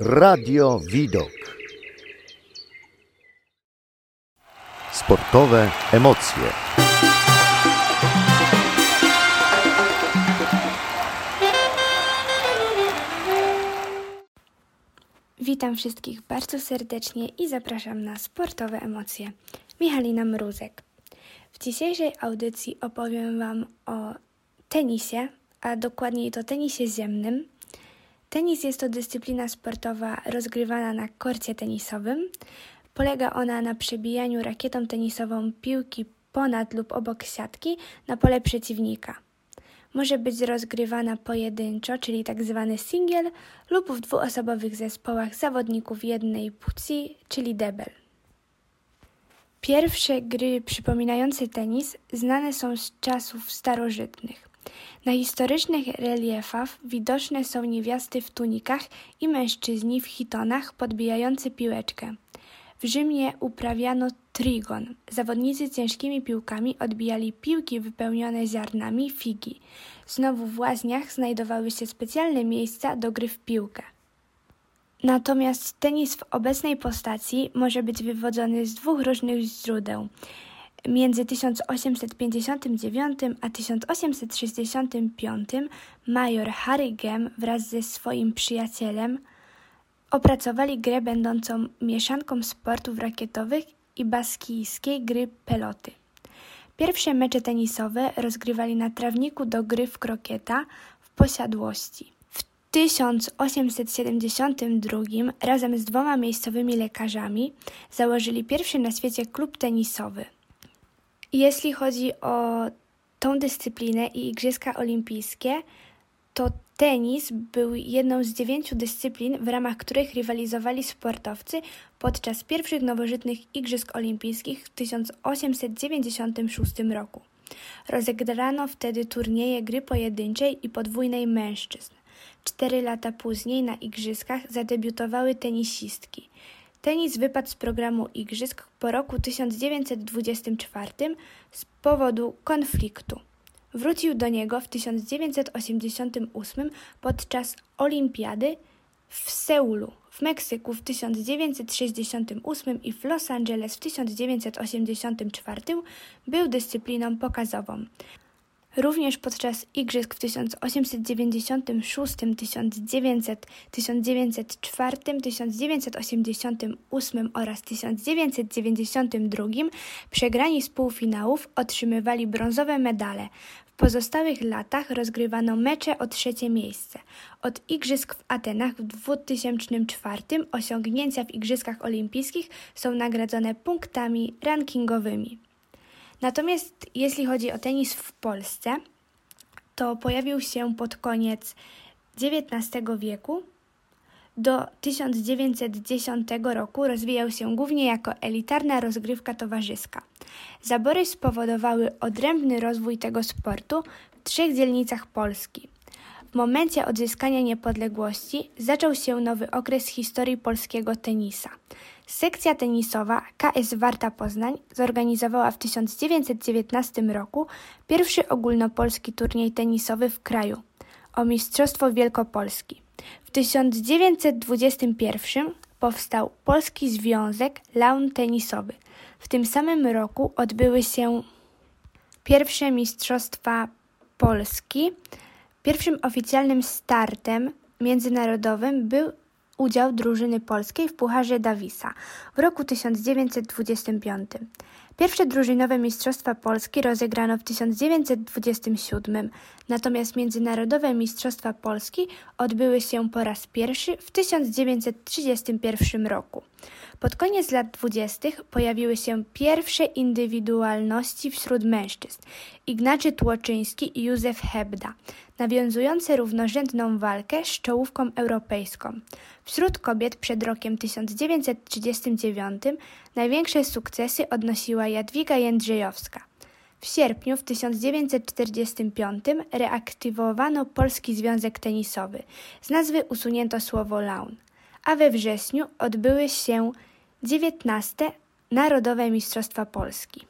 Radio Widok. Sportowe emocje. Witam wszystkich bardzo serdecznie i zapraszam na sportowe emocje. Michalina Mruzek. W dzisiejszej audycji opowiem Wam o tenisie, a dokładniej to tenisie ziemnym. Tenis jest to dyscyplina sportowa rozgrywana na korcie tenisowym. Polega ona na przebijaniu rakietą tenisową piłki ponad lub obok siatki na pole przeciwnika. Może być rozgrywana pojedynczo, czyli tak zwany singiel, lub w dwuosobowych zespołach zawodników jednej płci, czyli debel. Pierwsze gry przypominające tenis znane są z czasów starożytnych. Na historycznych reliefach widoczne są niewiasty w tunikach i mężczyźni w hitonach podbijający piłeczkę. W Rzymie uprawiano trigon. Zawodnicy ciężkimi piłkami odbijali piłki wypełnione ziarnami figi. Znowu w łaźniach znajdowały się specjalne miejsca do gry w piłkę. Natomiast tenis w obecnej postaci może być wywodzony z dwóch różnych źródeł. Między 1859 a 1865 major Harry Gem wraz ze swoim przyjacielem opracowali grę będącą mieszanką sportów rakietowych i baskijskiej gry peloty. Pierwsze mecze tenisowe rozgrywali na trawniku do gry w krokieta w posiadłości. W 1872 razem z dwoma miejscowymi lekarzami założyli pierwszy na świecie klub tenisowy. Jeśli chodzi o tą dyscyplinę i Igrzyska Olimpijskie, to tenis był jedną z dziewięciu dyscyplin, w ramach których rywalizowali sportowcy podczas pierwszych nowożytnych Igrzysk Olimpijskich w 1896 roku. Rozegrano wtedy turnieje gry pojedynczej i podwójnej mężczyzn. Cztery lata później na Igrzyskach zadebiutowały tenisistki. Tenis wypadł z programu Igrzysk po roku 1924 z powodu konfliktu. Wrócił do niego w 1988 podczas Olimpiady w Seulu w Meksyku w 1968 i w Los Angeles w 1984 był dyscypliną pokazową. Również podczas igrzysk w 1896, 1900, 1904, 1988 oraz 1992 przegrani z półfinałów otrzymywali brązowe medale. W pozostałych latach rozgrywano mecze o trzecie miejsce. Od igrzysk w Atenach w 2004 osiągnięcia w Igrzyskach Olimpijskich są nagradzone punktami rankingowymi. Natomiast jeśli chodzi o tenis w Polsce, to pojawił się pod koniec XIX wieku. Do 1910 roku rozwijał się głównie jako elitarna rozgrywka towarzyska. Zabory spowodowały odrębny rozwój tego sportu w trzech dzielnicach Polski. W momencie odzyskania niepodległości zaczął się nowy okres historii polskiego tenisa. Sekcja tenisowa KS Warta Poznań zorganizowała w 1919 roku pierwszy ogólnopolski turniej tenisowy w kraju o Mistrzostwo Wielkopolski. W 1921 powstał Polski Związek Laun Tenisowy. W tym samym roku odbyły się pierwsze Mistrzostwa Polski. Pierwszym oficjalnym startem międzynarodowym był udział drużyny polskiej w Pucharze Davisa w roku 1925. Pierwsze drużynowe Mistrzostwa Polski rozegrano w 1927, natomiast Międzynarodowe Mistrzostwa Polski odbyły się po raz pierwszy w 1931 roku. Pod koniec lat 20. pojawiły się pierwsze indywidualności wśród mężczyzn Ignacy Tłoczyński i Józef Hebda, nawiązujące równorzędną walkę z czołówką europejską. Wśród kobiet przed rokiem 1939 największe sukcesy odnosiła Jadwiga Jędrzejowska. W sierpniu w 1945 reaktywowano Polski Związek Tenisowy. Z nazwy usunięto słowo laun, a we wrześniu odbyły się 19. Narodowe Mistrzostwa Polski.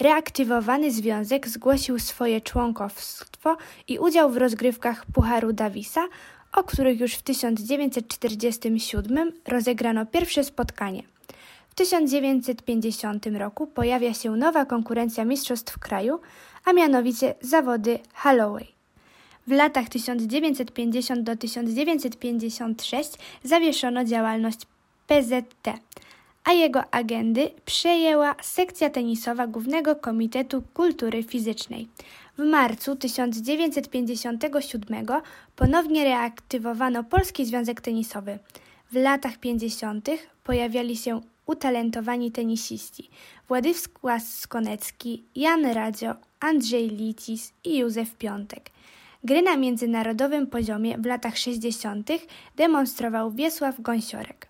Reaktywowany związek zgłosił swoje członkostwo i udział w rozgrywkach Pucharu Davisa o których już w 1947 rozegrano pierwsze spotkanie. W 1950 roku pojawia się nowa konkurencja mistrzostw kraju, a mianowicie zawody Holloway. W latach 1950 do 1956 zawieszono działalność PZT, a jego agendy przejęła sekcja tenisowa Głównego Komitetu Kultury Fizycznej. W marcu 1957 ponownie reaktywowano Polski Związek Tenisowy. W latach 50. pojawiali się utalentowani tenisiści Władysław Skonecki, Jan Radzio, Andrzej Licis i Józef Piątek. Gry na międzynarodowym poziomie w latach 60. demonstrował Wiesław Gąsiorek.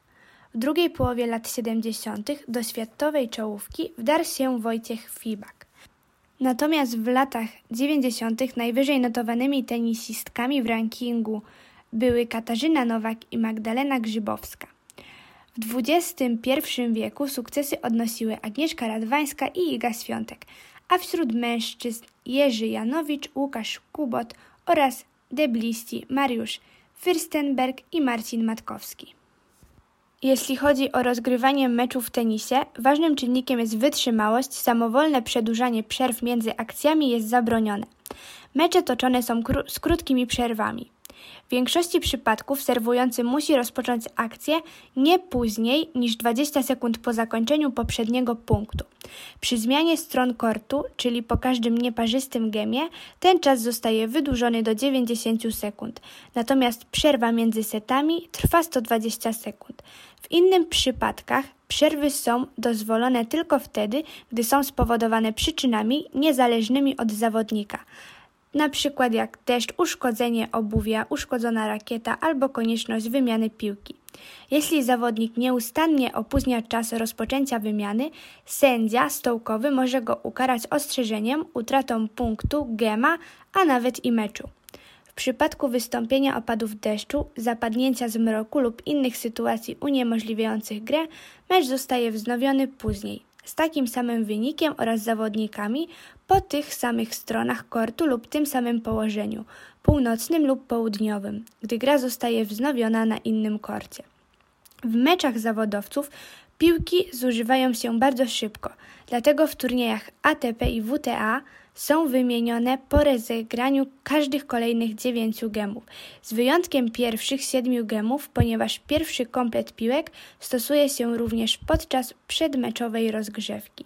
W drugiej połowie lat 70. do światowej czołówki wdarł się Wojciech Fibak. Natomiast w latach 90. najwyżej notowanymi tenisistkami w rankingu były Katarzyna Nowak i Magdalena Grzybowska. W XXI wieku sukcesy odnosiły Agnieszka Radwańska i Iga Świątek, a wśród mężczyzn Jerzy Janowicz, Łukasz Kubot oraz debliści Mariusz Fürstenberg i Marcin Matkowski. Jeśli chodzi o rozgrywanie meczów w tenisie, ważnym czynnikiem jest wytrzymałość, samowolne przedłużanie przerw między akcjami jest zabronione. Mecze toczone są kró z krótkimi przerwami. W większości przypadków serwujący musi rozpocząć akcję nie później niż 20 sekund po zakończeniu poprzedniego punktu. Przy zmianie stron kortu, czyli po każdym nieparzystym gemie, ten czas zostaje wydłużony do 90 sekund, natomiast przerwa między setami trwa 120 sekund. W innych przypadkach przerwy są dozwolone tylko wtedy, gdy są spowodowane przyczynami niezależnymi od zawodnika na przykład jak deszcz, uszkodzenie obuwia, uszkodzona rakieta albo konieczność wymiany piłki. Jeśli zawodnik nieustannie opóźnia czas rozpoczęcia wymiany, sędzia stołkowy może go ukarać ostrzeżeniem, utratą punktu, gema, a nawet i meczu. W przypadku wystąpienia opadów deszczu, zapadnięcia zmroku lub innych sytuacji uniemożliwiających grę, mecz zostaje wznowiony później z takim samym wynikiem oraz zawodnikami po tych samych stronach kortu lub tym samym położeniu, północnym lub południowym, gdy gra zostaje wznowiona na innym korcie. W meczach zawodowców piłki zużywają się bardzo szybko, dlatego w turniejach ATP i WTA są wymienione po rozegraniu każdych kolejnych dziewięciu gemów, z wyjątkiem pierwszych siedmiu gemów, ponieważ pierwszy komplet piłek stosuje się również podczas przedmeczowej rozgrzewki.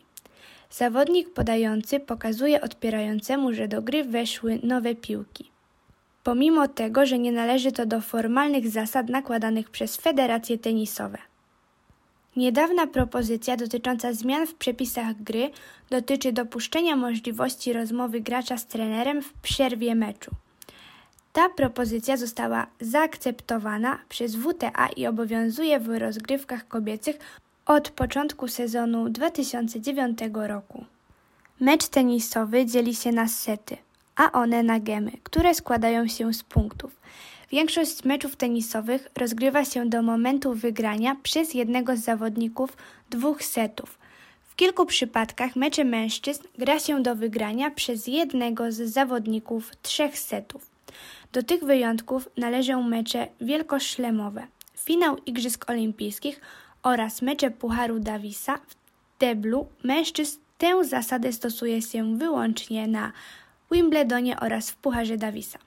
Zawodnik podający pokazuje odpierającemu, że do gry weszły nowe piłki. Pomimo tego, że nie należy to do formalnych zasad nakładanych przez federacje tenisowe. Niedawna propozycja dotycząca zmian w przepisach gry dotyczy dopuszczenia możliwości rozmowy gracza z trenerem w przerwie meczu. Ta propozycja została zaakceptowana przez WTA i obowiązuje w rozgrywkach kobiecych od początku sezonu 2009 roku. Mecz tenisowy dzieli się na sety, a one na gemy, które składają się z punktów. Większość meczów tenisowych rozgrywa się do momentu wygrania przez jednego z zawodników dwóch setów. W kilku przypadkach mecze mężczyzn gra się do wygrania przez jednego z zawodników trzech setów. Do tych wyjątków należą mecze wielkoszlemowe, finał Igrzysk Olimpijskich oraz mecze Pucharu Davisa w deblu mężczyzn tę zasadę stosuje się wyłącznie na Wimbledonie oraz w Pucharze Davisa.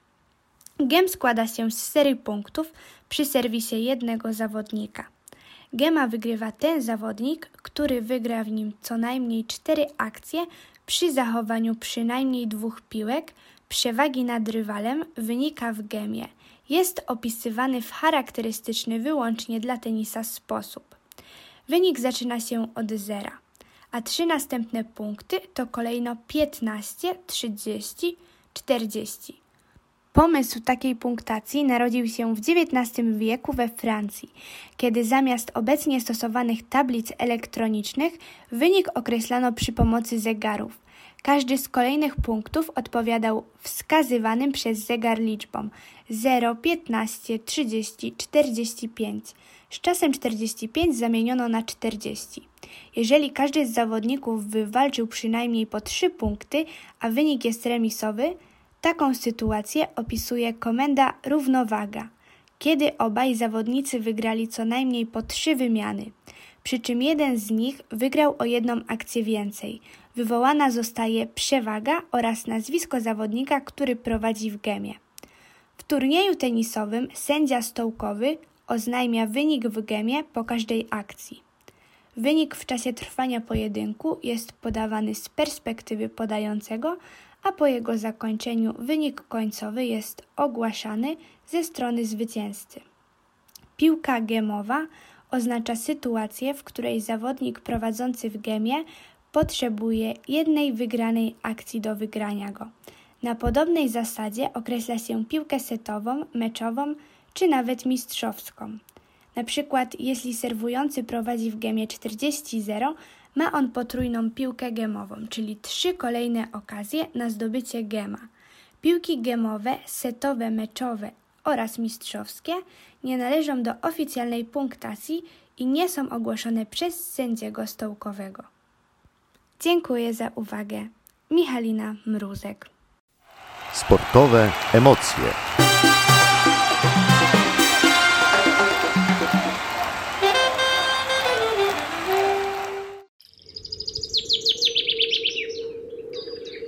Gem składa się z serii punktów przy serwisie jednego zawodnika. Gema wygrywa ten zawodnik, który wygra w nim co najmniej cztery akcje przy zachowaniu przynajmniej dwóch piłek. Przewagi nad rywalem wynika w gemie. Jest opisywany w charakterystyczny wyłącznie dla tenisa sposób. Wynik zaczyna się od zera, a trzy następne punkty to kolejno 15, 30, 40. Pomysł takiej punktacji narodził się w XIX wieku we Francji, kiedy zamiast obecnie stosowanych tablic elektronicznych wynik określano przy pomocy zegarów. Każdy z kolejnych punktów odpowiadał wskazywanym przez zegar liczbom 0, 15, 30, 45. Z czasem 45 zamieniono na 40. Jeżeli każdy z zawodników wywalczył przynajmniej po 3 punkty, a wynik jest remisowy, Taką sytuację opisuje komenda równowaga. kiedy obaj zawodnicy wygrali co najmniej po trzy wymiany, przy czym jeden z nich wygrał o jedną akcję więcej. Wywołana zostaje przewaga oraz nazwisko zawodnika, który prowadzi w gemie. W turnieju tenisowym sędzia stołkowy oznajmia wynik w gemie po każdej akcji. Wynik w czasie trwania pojedynku jest podawany z perspektywy podającego, a po jego zakończeniu wynik końcowy jest ogłaszany ze strony zwycięzcy. Piłka gemowa oznacza sytuację, w której zawodnik prowadzący w gemie potrzebuje jednej wygranej akcji do wygrania go. Na podobnej zasadzie określa się piłkę setową, meczową czy nawet mistrzowską. Na przykład, jeśli serwujący prowadzi w gemie 40-0, ma on potrójną piłkę gemową, czyli trzy kolejne okazje na zdobycie gema. Piłki gemowe, setowe, meczowe oraz mistrzowskie nie należą do oficjalnej punktacji i nie są ogłoszone przez sędziego stołkowego. Dziękuję za uwagę. Michalina Mruzek. Sportowe emocje.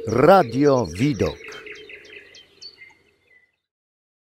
Radio Widok.